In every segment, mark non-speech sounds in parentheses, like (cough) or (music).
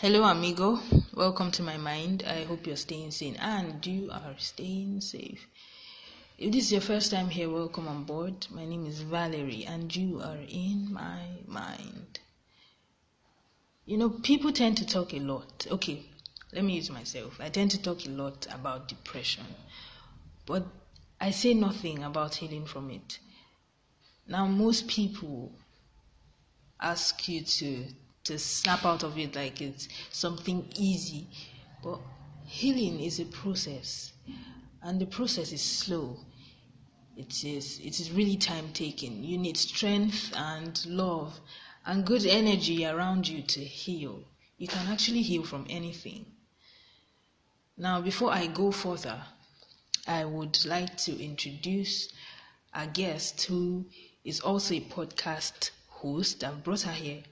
Hello, amigo. Welcome to my mind. I hope you're staying sane and you are staying safe. If this is your first time here, welcome on board. My name is Valerie and you are in my mind. You know, people tend to talk a lot. Okay, let me use myself. I tend to talk a lot about depression, but I say nothing about healing from it. Now, most people ask you to to snap out of it like it's something easy. But healing is a process, and the process is slow. It is it is really time taking. You need strength and love and good energy around you to heal. You can actually heal from anything. Now, before I go further, I would like to introduce a guest who is also a podcast host. I've brought her here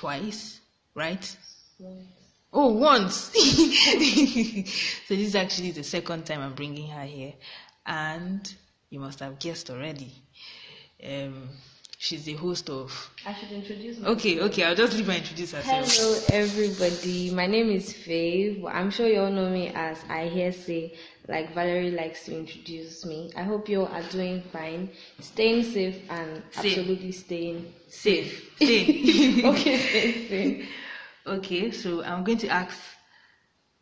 twice, right? Once. Oh, once. (laughs) so this is actually the second time I'm bringing her here, and you must have guessed already. Um, she's the host of. I should introduce myself. Okay, okay. I'll just leave her introduce herself. Hello, everybody. My name is Faye. I'm sure you all know me as I hear say, like Valerie likes to introduce me. I hope you all are doing fine, staying safe, and Safe. absolutely staying Safe. Safe. (laughs) okay, staying safe. Okay, so I'm going to ask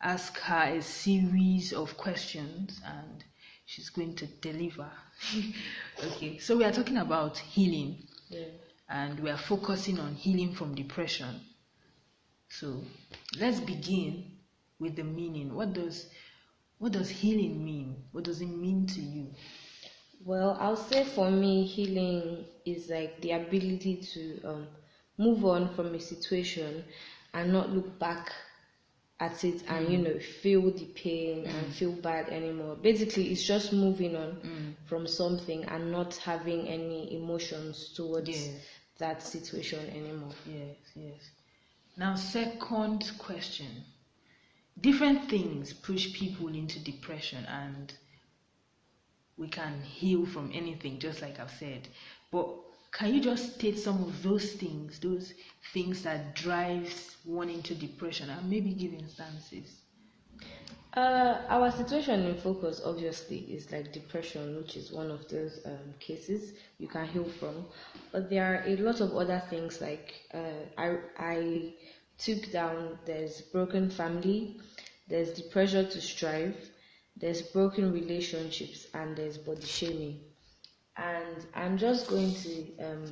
ask her a series of questions and she's going to deliver. (laughs) okay, so we are talking about healing Yeah. and we are focusing on healing from depression. So let's begin with the meaning. What does what does healing mean? What does it mean to you? Well, I'll say for me, healing is like the ability to um, move on from a situation and not look back at it and you mm. know feel the pain and mm. feel bad anymore. Basically, it's just moving on mm. from something and not having any emotions towards Yes. that situation anymore. Yes, yes. Now, second question. Different things push people into depression, and we can heal from anything, just like I've said. But can you just state some of those things, those things that drives one into depression, and maybe give instances? Uh, our situation in focus obviously is like depression, which is one of those um, cases you can heal from. But there are a lot of other things like uh, I I took down. There's broken family, there's the pressure to strive, there's broken relationships, and there's body shaming. And I'm just going to um,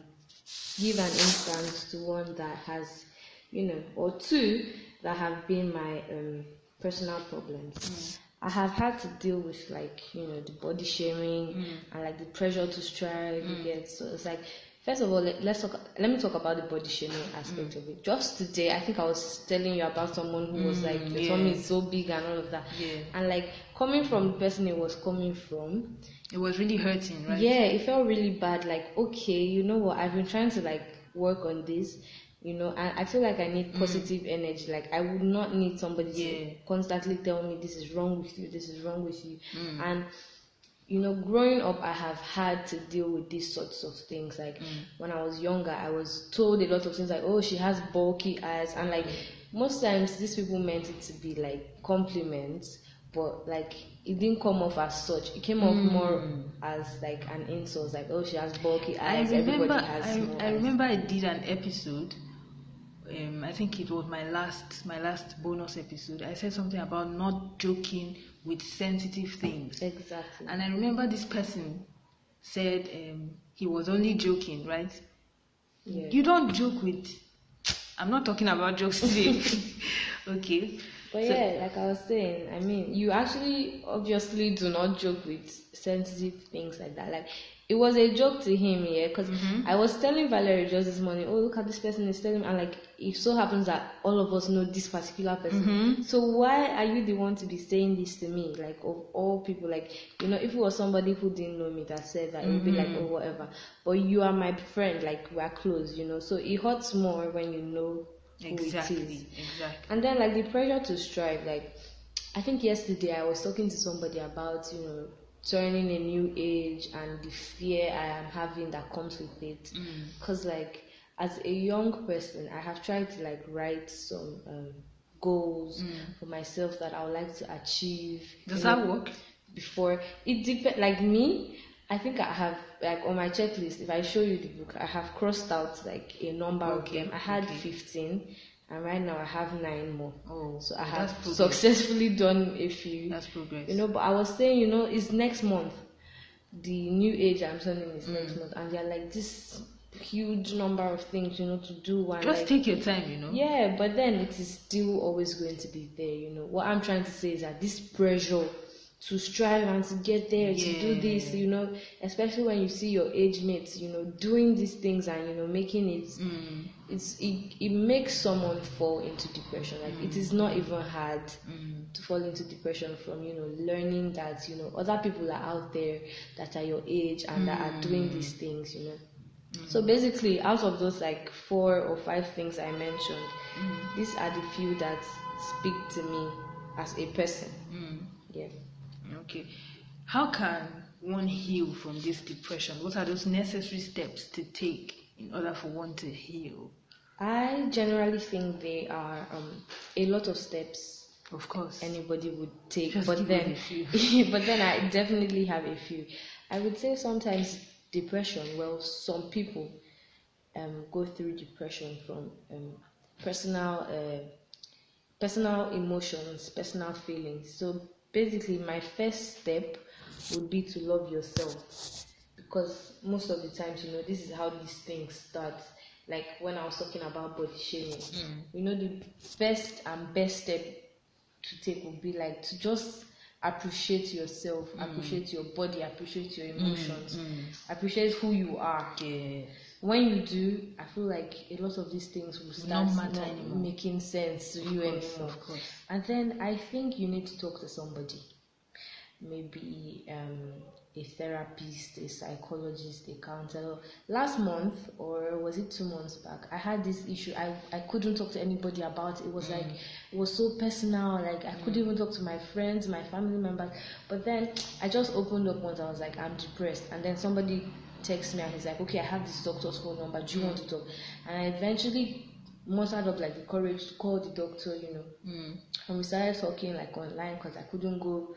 give an instance to one that has, you know, or two that have been my um, personal problems. I have had to deal with like, you know, the body shaming and like the pressure to strive. You get so it's like. First of all, let, let's talk. Let me talk about the body shaming aspect mm. of it. Just today, I think I was telling you about someone who was mm, like, "Your tummy is so big" and all of that. Yeah. And like coming from the person it was coming from, It was really hurting, right? yeah, it felt really bad. Like, okay, you know what? I've been trying to like work on this, you know, and I feel like I need mm. positive energy. Like, I would not need somebody Yeah. to constantly tell me this is wrong with you, this is wrong with you. And, you know, growing up, I have had to deal with these sorts of things. Like, mm. when I was younger, I was told a lot of things like, oh, she has bulky eyes. And, like, mm. most times these people meant it to be like compliments but like it didn't come off as such. It came off more mm. as like an insult, like oh she has bulky I eyes. remember. Everybody has I, small I eyes. remember I did an episode. Um, I think it was my last my last bonus episode. I said something about not joking with sensitive things, Exactly. and I remember this person said um, he was only joking, right? Yeah. You don't joke with. I'm not talking about jokes today. (laughs) okay. But So- yeah, like I was saying, I mean, you actually obviously do not joke with sensitive things like that. Like it was a joke to him, yeah, because mm-hmm. I was telling Valerie just this morning, oh look at this person is telling, me," and like it so happens that all of us know this particular person. Mm-hmm. So why are you the one to be saying this to me? Like of all people, like you know, if it was somebody who didn't know me that said that, it would be like mm-hmm. oh whatever. But you are my friend, like we're close, you know. So it hurts more when you know who it is. Exactly. Exactly. And then like the pressure to strive, like I think yesterday I was talking to somebody about, you know, turning a new age and the fear I am having that comes with it. Cause like as a young person, I have tried to like write some um, goals for myself that I would like to achieve. Does that know, work? Before it depends. Like me, I think I have like on my checklist. If I show you the book, I have crossed out like a number Okay, of them. I had okay. fifteen, and right now I have nine more. Oh, So I have progress. successfully done a few. That's progress. You know, but I was saying, you know, it's next month. The new age I'm turning is next Mm. month, and they're like this huge number of things, you know, to do. And Just like, take your time, you know. yeah, but then it is still always going to be there, you know. What I'm trying to say is that this pressure to strive and to get there, to do this, you know, especially when you see your age mates, you know, doing these things and you know making it Mm, it's it, it makes someone fall into depression. Like it is not even hard mm, to fall into depression from you know learning that you know other people are out there that are your age and that are doing these things you know. So basically out of those like four or five things i mentioned these are the few that speak to me as a person. Mm. yeah Okay. How can one heal from this depression? What are those necessary steps to take in order for one to heal? i generally think there are um, a lot of steps Of course. anybody would take Just but then us a few. (laughs) but then i definitely have a few i would say sometimes depression well some people um, go through depression from um, personal uh, personal emotions personal feelings so basically my first step would be to love yourself. Because most of the times you know this is how these things start. Like when i was talking about body shaming. Mm. You know the first and best step to take would be like to just appreciate yourself, mm. appreciate your body, appreciate your mm, emotions, mm. appreciate who you are. Yeah. When you do, I feel like a lot of these things will start not not making sense to you course, anymore. of course. And then I think you need to talk to somebody, maybe um, a therapist, a psychologist, a counselor. Last month, or was it two months back, I had this issue. I, I couldn't talk to anybody about it. It was like, it was so personal. Like, I couldn't even talk to my friends, my family members. But then I just opened up once. I was like, I'm depressed. And then somebody texted me and he's like, okay, I have this doctor's phone number. Do you want to talk? And I eventually mustered up like the courage to call the doctor, you know. Mm. And we started talking like online because I couldn't go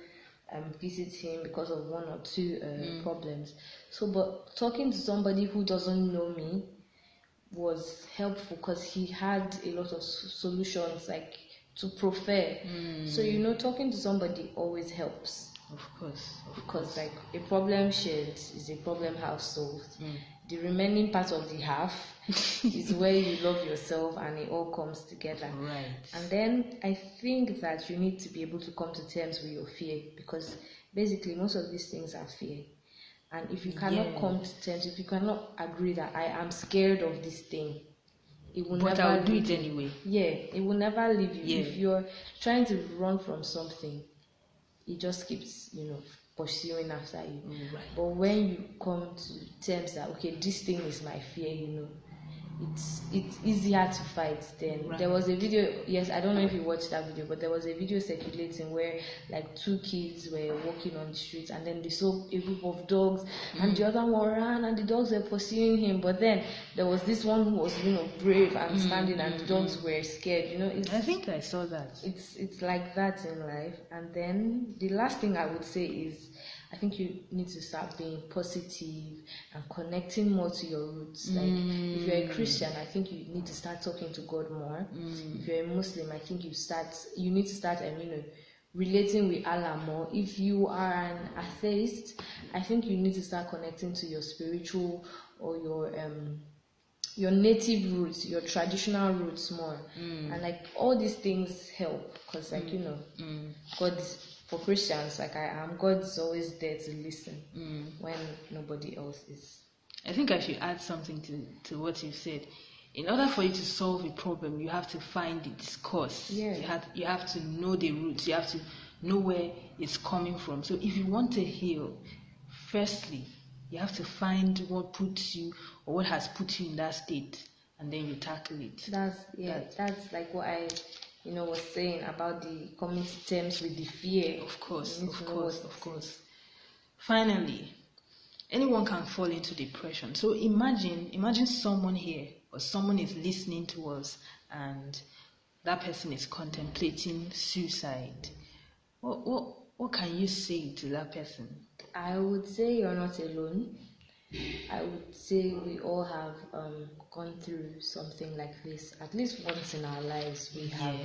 um, visit him because of one or two uh, problems. So, but talking to somebody who doesn't know me was helpful because he had a lot of s- solutions like to prefer. So, you know, talking to somebody always helps Of course. Of because like a problem shared is a problem half solved. The remaining part of the half (laughs) is where you love yourself and it all comes together. Right. And then I think that you need to be able to come to terms with your fear because basically most of these things are fear. And if you cannot Yeah. come to terms, if you cannot agree that I am scared of this thing, it will But never I'll do it you. anyway. Yeah, it will never leave you. Yeah. If you're trying to run from something, it just keeps, you know, pursuing after you. Mm, right. But when you come to terms that okay, this thing is my fear, you know, it's it's easier to fight. Then Right. there was a video. Yes, I don't know if you watched that video, but there was a video circulating where like two kids were walking on the street, and then they saw a group of dogs, and mm. the other one ran, and the dogs were pursuing him. But then there was this one who was, you know, brave and mm-hmm. standing, and the dogs mm-hmm. were scared. You know, it's I think I saw that. it's it's like that in life and then the last thing i would say is i think you need to start being positive and connecting more to your roots. Like if you're a mm. christian i think you need to start talking to god more. Mm. If you're a muslim i think you start you need to start um, you know relating with allah more. If you are an atheist i think you need to start connecting to your spiritual or your um your native roots, your traditional roots more, mm. and like all these things help because, like you know, God is, for Christians, like I am, God's always there to listen mm. when nobody else is. I think I should add something to, to what you said. In order for you to solve a problem, you have to find its cause. Yeah. You have you have to know the roots. You have to know where it's coming from. So if you want to heal, firstly, you have to find what puts you or what has put you in that state, and then you tackle it. That's yeah, that's like what I, you know, was saying about the coming to terms with the fear. Of course, of course, of course. Finally, anyone can fall into depression. So imagine, imagine someone here or someone is listening to us and that person is contemplating suicide, what, what, what can you say to that person? I would say you're not alone. I would say we all have um, gone through something like this. At least once in our lives, we have Yeah.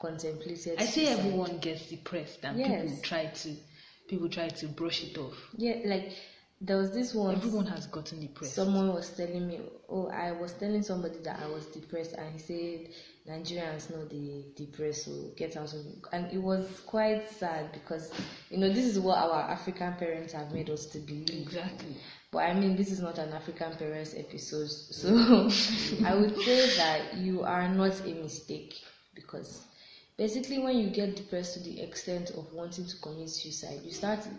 contemplated. I say suicide. everyone gets depressed and Yes. people try to people try to brush it off. Yeah, like there was this one. Everyone has gotten depressed. Someone was telling me, oh, I was telling somebody that I was depressed, and he said Nigerians know the depressed, so get out of. And it was quite sad because you know this is what our African parents have made us to believe. exactly. But I mean, this is not an African parents episode, so (laughs) I would say that you are not a mistake because basically, when you get depressed to the extent of wanting to commit suicide, you start to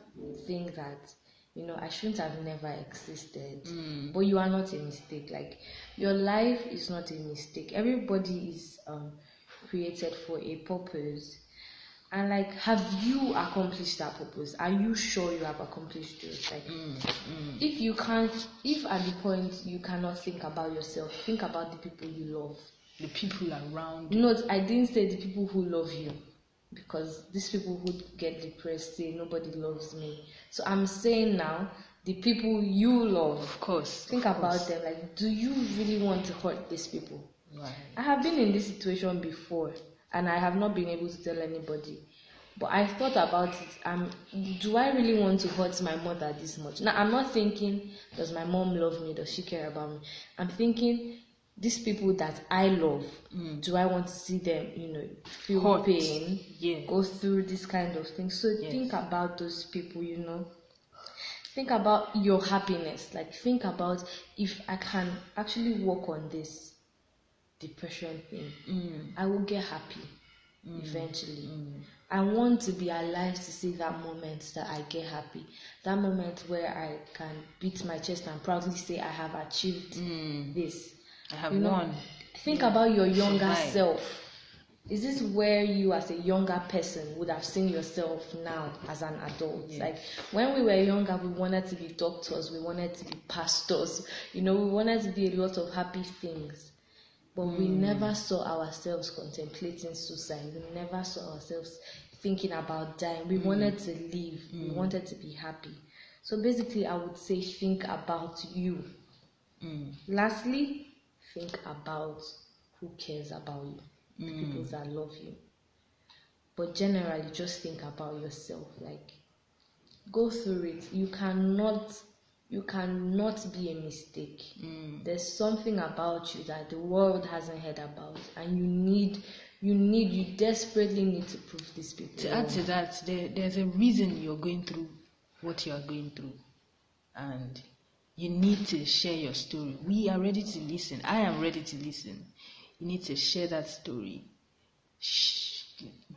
think that you know I shouldn't have never existed. But you are not a mistake. Like your life is not a mistake. Everybody is um, created for a purpose. And like, have you accomplished that purpose? Are you sure you have accomplished it? Like, mm, mm. if you can't, if at the point you cannot think about yourself, think about the people you love. The people around you. Not, I didn't say the people who love you, because these people who get depressed say nobody loves me. So I'm saying now, the people you love, Of course. think of about course. them. Like, do you really want to hurt these people? Right. I have been in this situation before and I have not been able to tell anybody. But I thought about it. Um, do I really want to hurt my mother this much? Now, I'm not thinking, does my mom love me? Does she care about me? I'm thinking, these people that I love, do I want to see them, you know, feel Hurt. pain, Yeah. go through this kind of thing? So Yes. think about those people, you know. Think about your happiness. Like, think about if I can actually work on this depression thing, Mm. I will get happy eventually. I want to be alive to see that moment that I get happy. That moment where I can beat my chest and proudly say I have achieved Mm. this. I have You know, won. Think about your younger Survive. self. Is this where you, as a younger person, would have seen yourself now as an adult? Like when we were younger, we wanted to be doctors, we wanted to be pastors, you know, we wanted to be a lot of happy things. But we Hmm. never saw ourselves contemplating suicide. We never saw ourselves thinking about dying. We wanted to live. We wanted to be happy. So basically, I would say think about you. Mm. Lastly, think about who cares about you, the Mm. people that love you. But generally, just think about yourself. Like, go through it. You cannot, you cannot be a mistake. Mm. There's something about you that the world hasn't heard about, and you need, you need, you desperately need to prove these people. To add to that, there, there's a reason you're going through what you are going through. And you need to share your story. We are ready to listen. I am ready to listen. You need to share that story. Sh-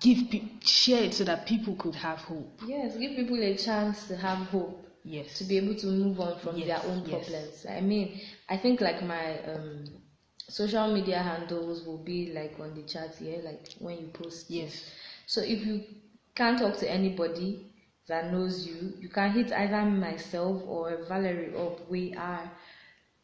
give pe- share it so that people could have hope. Yes, give people a chance to have hope. Yes. to be able to move on from Yes, their own yes. problems. I mean, I think like my um, social media handles will be like on the chat here, like when you post. Yes. So if you can't talk to anybody that knows you, you can hit either myself or Valerie up. We are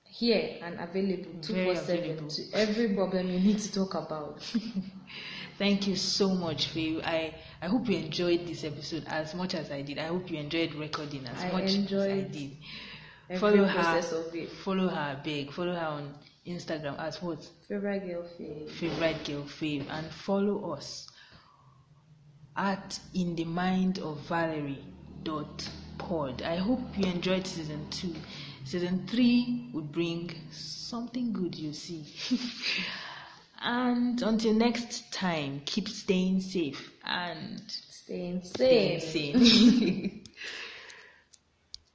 here and available Very 24 7 to every problem you need to talk about. (laughs) Thank you so much, Faye. I, I hope you enjoyed this episode as much as I did. I hope you enjoyed recording as I much as I did. Follow her. Follow her big. Follow her on Instagram as what? Favorite girl fave. Favorite girl fave. And follow us at in the mind of Valerie dot pod. I hope you enjoyed season two. Season three would bring something good you see. (laughs) and until next time, keep staying safe and Staying staying sane. sane. (laughs)